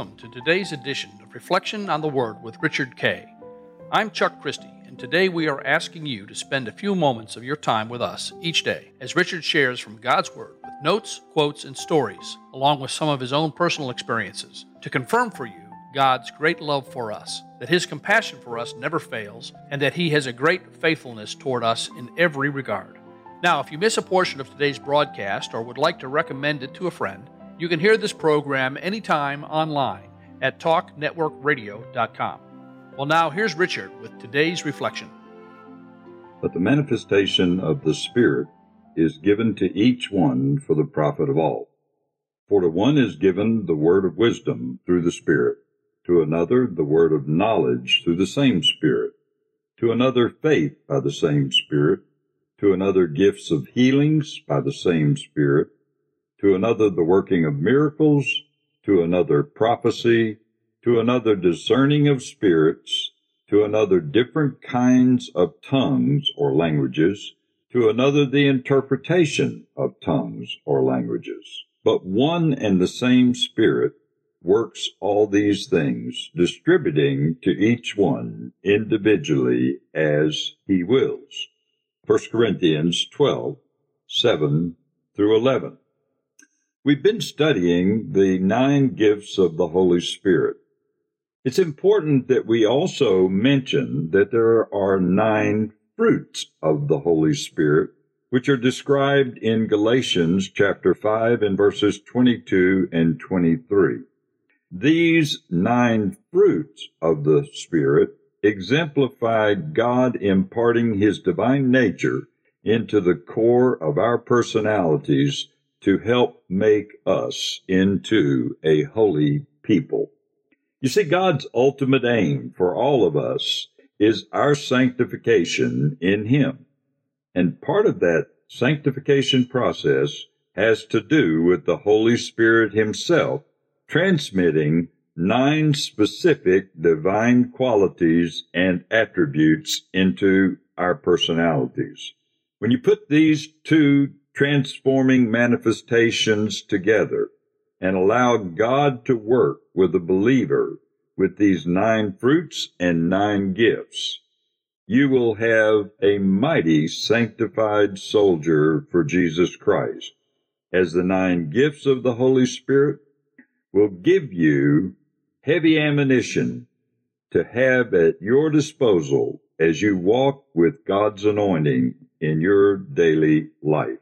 Welcome to today's edition of Reflection on the Word with Richard Kay. I'm Chuck Christie, and today we are asking you to spend a few moments of your time with us each day as Richard shares from God's Word with notes, quotes, and stories, along with some of his own personal experiences, to confirm for you God's great love for us, that his compassion for us never fails, and that he has a great faithfulness toward us in every regard. Now, if you miss a portion of today's broadcast or would like to recommend it to a friend, you can hear this program anytime online at talknetworkradio.com. Well, now here's Richard with today's reflection. But the manifestation of the Spirit is given to each one for the profit of all. For to one is given the word of wisdom through the Spirit, to another the word of knowledge through the same Spirit, to another faith by the same Spirit, to another gifts of healings by the same Spirit to another the working of miracles, to another prophecy, to another discerning of spirits, to another different kinds of tongues or languages, to another the interpretation of tongues or languages. But one and the same Spirit works all these things, distributing to each one individually as he wills. 1 Corinthians 12, 7 through 11. We've been studying the nine gifts of the Holy Spirit. It's important that we also mention that there are nine fruits of the Holy Spirit, which are described in Galatians chapter 5 and verses 22 and 23. These nine fruits of the Spirit exemplify God imparting His divine nature into the core of our personalities to help make us into a holy people. You see, God's ultimate aim for all of us is our sanctification in Him. And part of that sanctification process has to do with the Holy Spirit Himself transmitting nine specific divine qualities and attributes into our personalities. When you put these two transforming manifestations together and allow God to work with the believer with these nine fruits and nine gifts, you will have a mighty sanctified soldier for Jesus Christ, as the nine gifts of the Holy Spirit will give you heavy ammunition to have at your disposal as you walk with God's anointing in your daily life.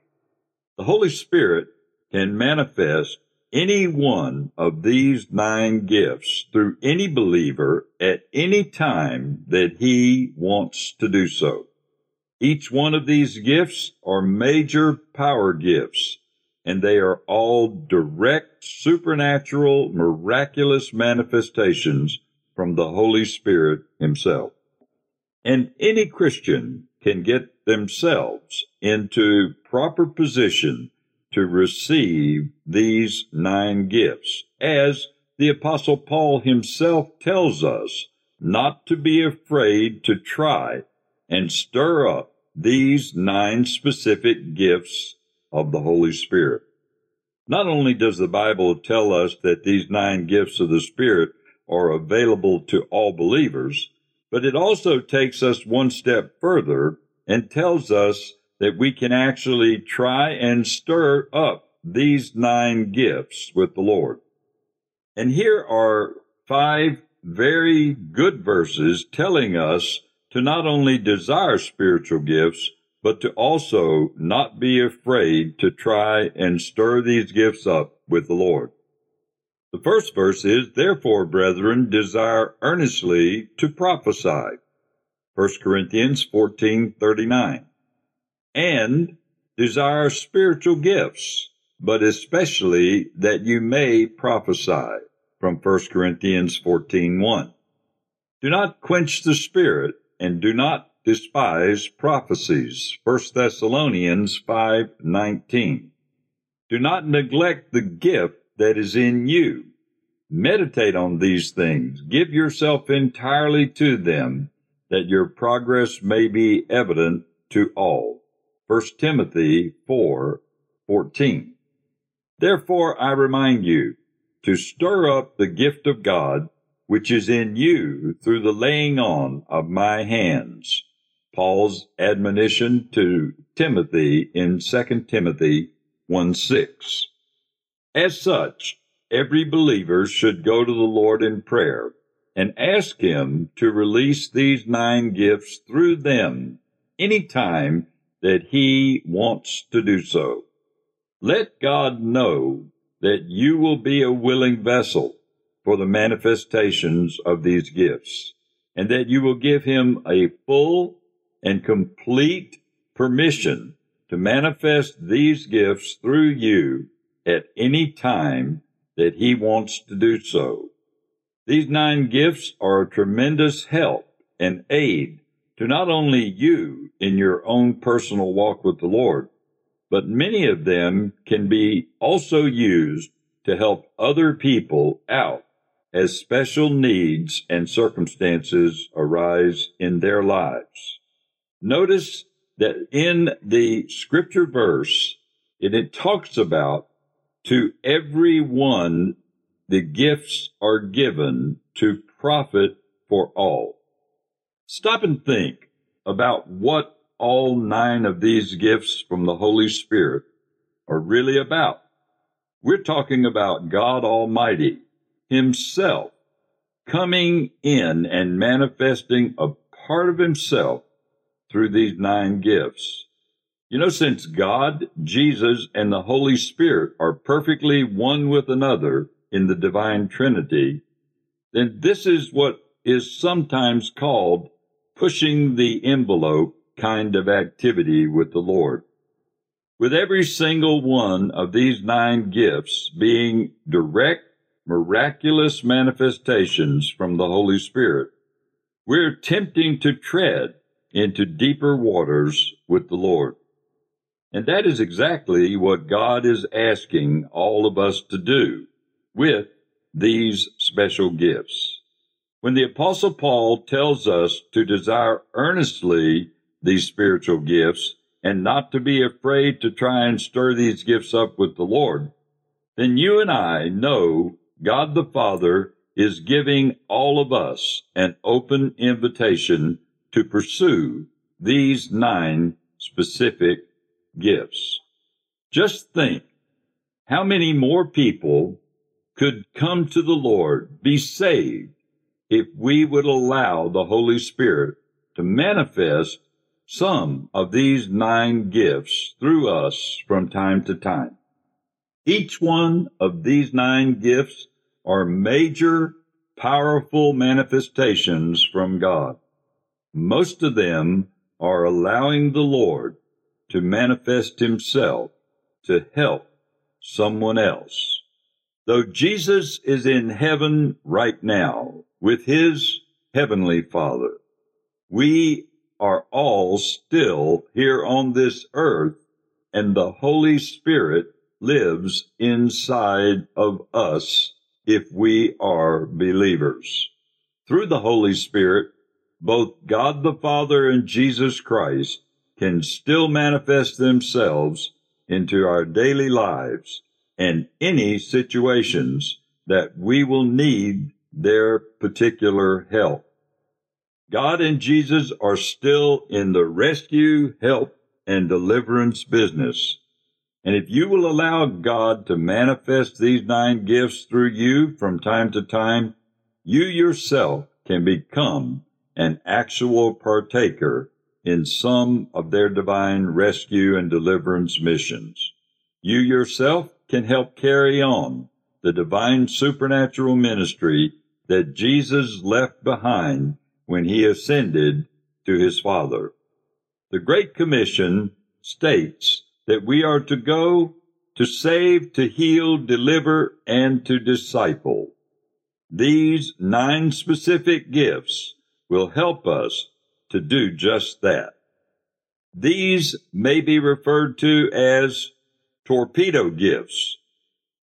The Holy Spirit can manifest any one of these nine gifts through any believer at any time that he wants to do so. Each one of these gifts are major power gifts, and they are all direct, supernatural, miraculous manifestations from the Holy Spirit Himself. And any Christian can get themselves into proper position to receive these nine gifts, as the Apostle Paul himself tells us not to be afraid to try and stir up these nine specific gifts of the Holy Spirit. Not only does the Bible tell us that these nine gifts of the Spirit are available to all believers, but it also takes us one step further and tells us that we can actually try and stir up these nine gifts with the Lord. And here are five very good verses telling us to not only desire spiritual gifts, but to also not be afraid to try and stir these gifts up with the Lord. The first verse is, Therefore, brethren, desire earnestly to prophesy. 1 Corinthians 14:39. And desire spiritual gifts, but especially that you may prophesy. From 1 Corinthians 14:1. Do not quench the spirit and do not despise prophecies. 1 Thessalonians 5:19. Do not neglect the gift that is in you. Meditate on these things. Give yourself entirely to them, that your progress may be evident to all. 1 Timothy 4 14. Therefore, I remind you to stir up the gift of God which is in you through the laying on of my hands. Paul's admonition to Timothy in 2 Timothy 1 6. As such, every believer should go to the Lord in prayer and ask Him to release these nine gifts through them any time that He wants to do so. Let God know that you will be a willing vessel for the manifestations of these gifts, and that you will give Him a full and complete permission to manifest these gifts through you at any time that He wants to do so. These nine gifts are a tremendous help and aid to not only you in your own personal walk with the Lord, but many of them can be also used to help other people out as special needs and circumstances arise in their lives. Notice that in the scripture verse, it, it talks about to everyone the gifts are given to profit for all. Stop and think about what all nine of these gifts from the Holy Spirit are really about. We're talking about God Almighty Himself coming in and manifesting a part of Himself through these nine gifts. You know, since God, Jesus, and the Holy Spirit are perfectly one with another in the divine Trinity, then this is what is sometimes called pushing the envelope kind of activity with the Lord. With every single one of these nine gifts being direct, miraculous manifestations from the Holy Spirit, we're tempting to tread into deeper waters with the Lord. And that is exactly what God is asking all of us to do with these special gifts. When the apostle Paul tells us to desire earnestly these spiritual gifts and not to be afraid to try and stir these gifts up with the Lord, then you and I know God the Father is giving all of us an open invitation to pursue these nine specific gifts. Just think how many more people could come to the Lord, be saved, if we would allow the Holy Spirit to manifest some of these nine gifts through us from time to time. Each one of these nine gifts are major, powerful manifestations from God. Most of them are allowing the Lord to manifest himself to help someone else. Though Jesus is in heaven right now with his heavenly Father, we are all still here on this earth and the Holy Spirit lives inside of us if we are believers. Through the Holy Spirit, both God the Father and Jesus Christ can still manifest themselves into our daily lives and any situations that we will need their particular help. God and Jesus are still in the rescue, help, and deliverance business. And if you will allow God to manifest these nine gifts through you from time to time, you yourself can become an actual partaker in some of their divine rescue and deliverance missions. You yourself can help carry on the divine supernatural ministry that Jesus left behind when he ascended to his Father. The Great Commission states that we are to go to save, to heal, deliver, and to disciple. These nine specific gifts will help us to do just that. These may be referred to as torpedo gifts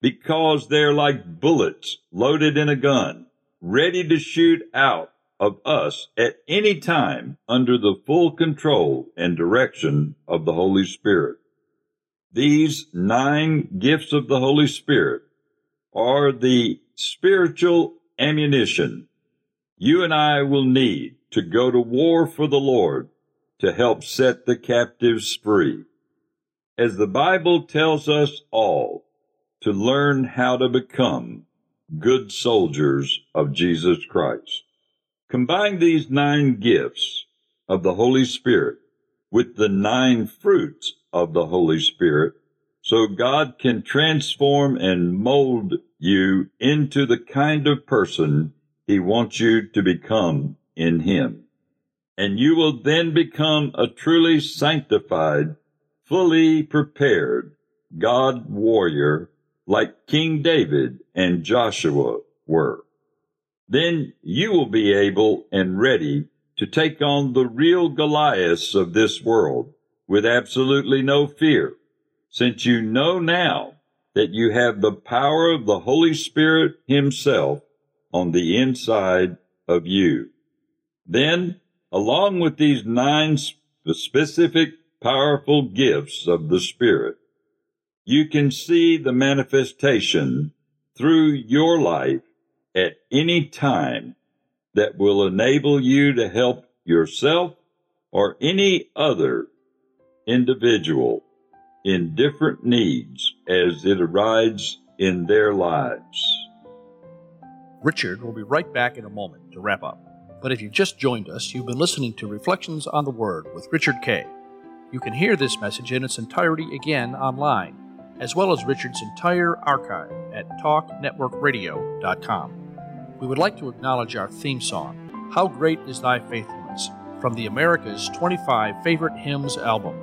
because they're like bullets loaded in a gun, ready to shoot out of us at any time under the full control and direction of the Holy Spirit. These nine gifts of the Holy Spirit are the spiritual ammunition you and I will need to go to war for the Lord to help set the captives free. As the Bible tells us all to learn how to become good soldiers of Jesus Christ. Combine these nine gifts of the Holy Spirit with the nine fruits of the Holy Spirit so God can transform and mold you into the kind of person He wants you to become in Him. And you will then become a truly sanctified, fully prepared God warrior like King David and Joshua were then you will be able and ready to take on the real Goliaths of this world with absolutely no fear, since you know now that you have the power of the Holy Spirit Himself on the inside of you. Then, along with these nine specific powerful gifts of the Spirit, you can see the manifestation through your life at any time that will enable you to help yourself or any other individual in different needs as it arises in their lives. Richard will be right back in a moment to wrap up. But if you've just joined us, you've been listening to Reflections on the Word with Richard Kay. You can hear this message in its entirety again online, as well as Richard's entire archive at talknetworkradio.com we would like to acknowledge our theme song, How Great Is Thy Faithfulness, from the America's 25 Favorite Hymns album.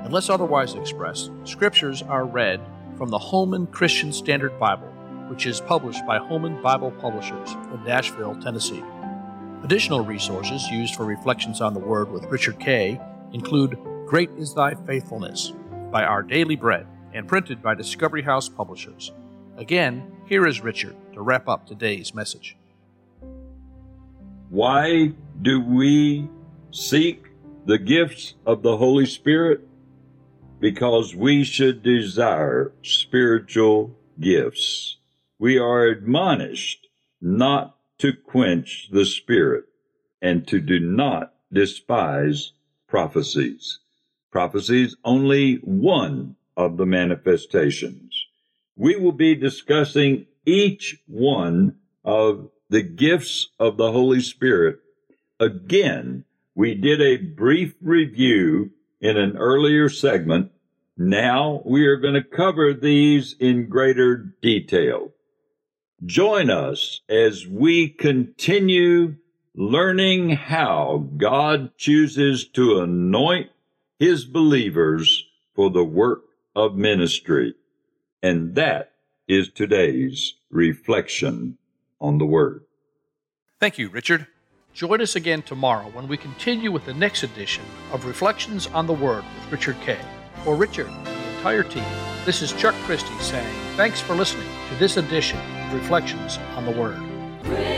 Unless otherwise expressed, scriptures are read from the Holman Christian Standard Bible, which is published by Holman Bible Publishers in Nashville, Tennessee. Additional resources used for reflections on the Word with Richard Kay include Great is Thy Faithfulness by Our Daily Bread and printed by Discovery House Publishers. Again, here is Richard to wrap up today's message. Why do we seek the gifts of the Holy Spirit? Because we should desire spiritual gifts. We are admonished not to quench the Spirit and to do not despise prophecies. Prophecies only one of the manifestations. We will be discussing each one of the gifts of the Holy Spirit. Again, we did a brief review in an earlier segment. Now we are going to cover these in greater detail. Join us as we continue learning how God chooses to anoint his believers for the work of ministry. And that is today's reflection on the Word. Thank you, Richard. Join us again tomorrow when we continue with the next edition of Reflections on the Word with Richard Kay. For Richard and the entire team, this is Chuck Christie saying thanks for listening to this edition of Reflections on the Word.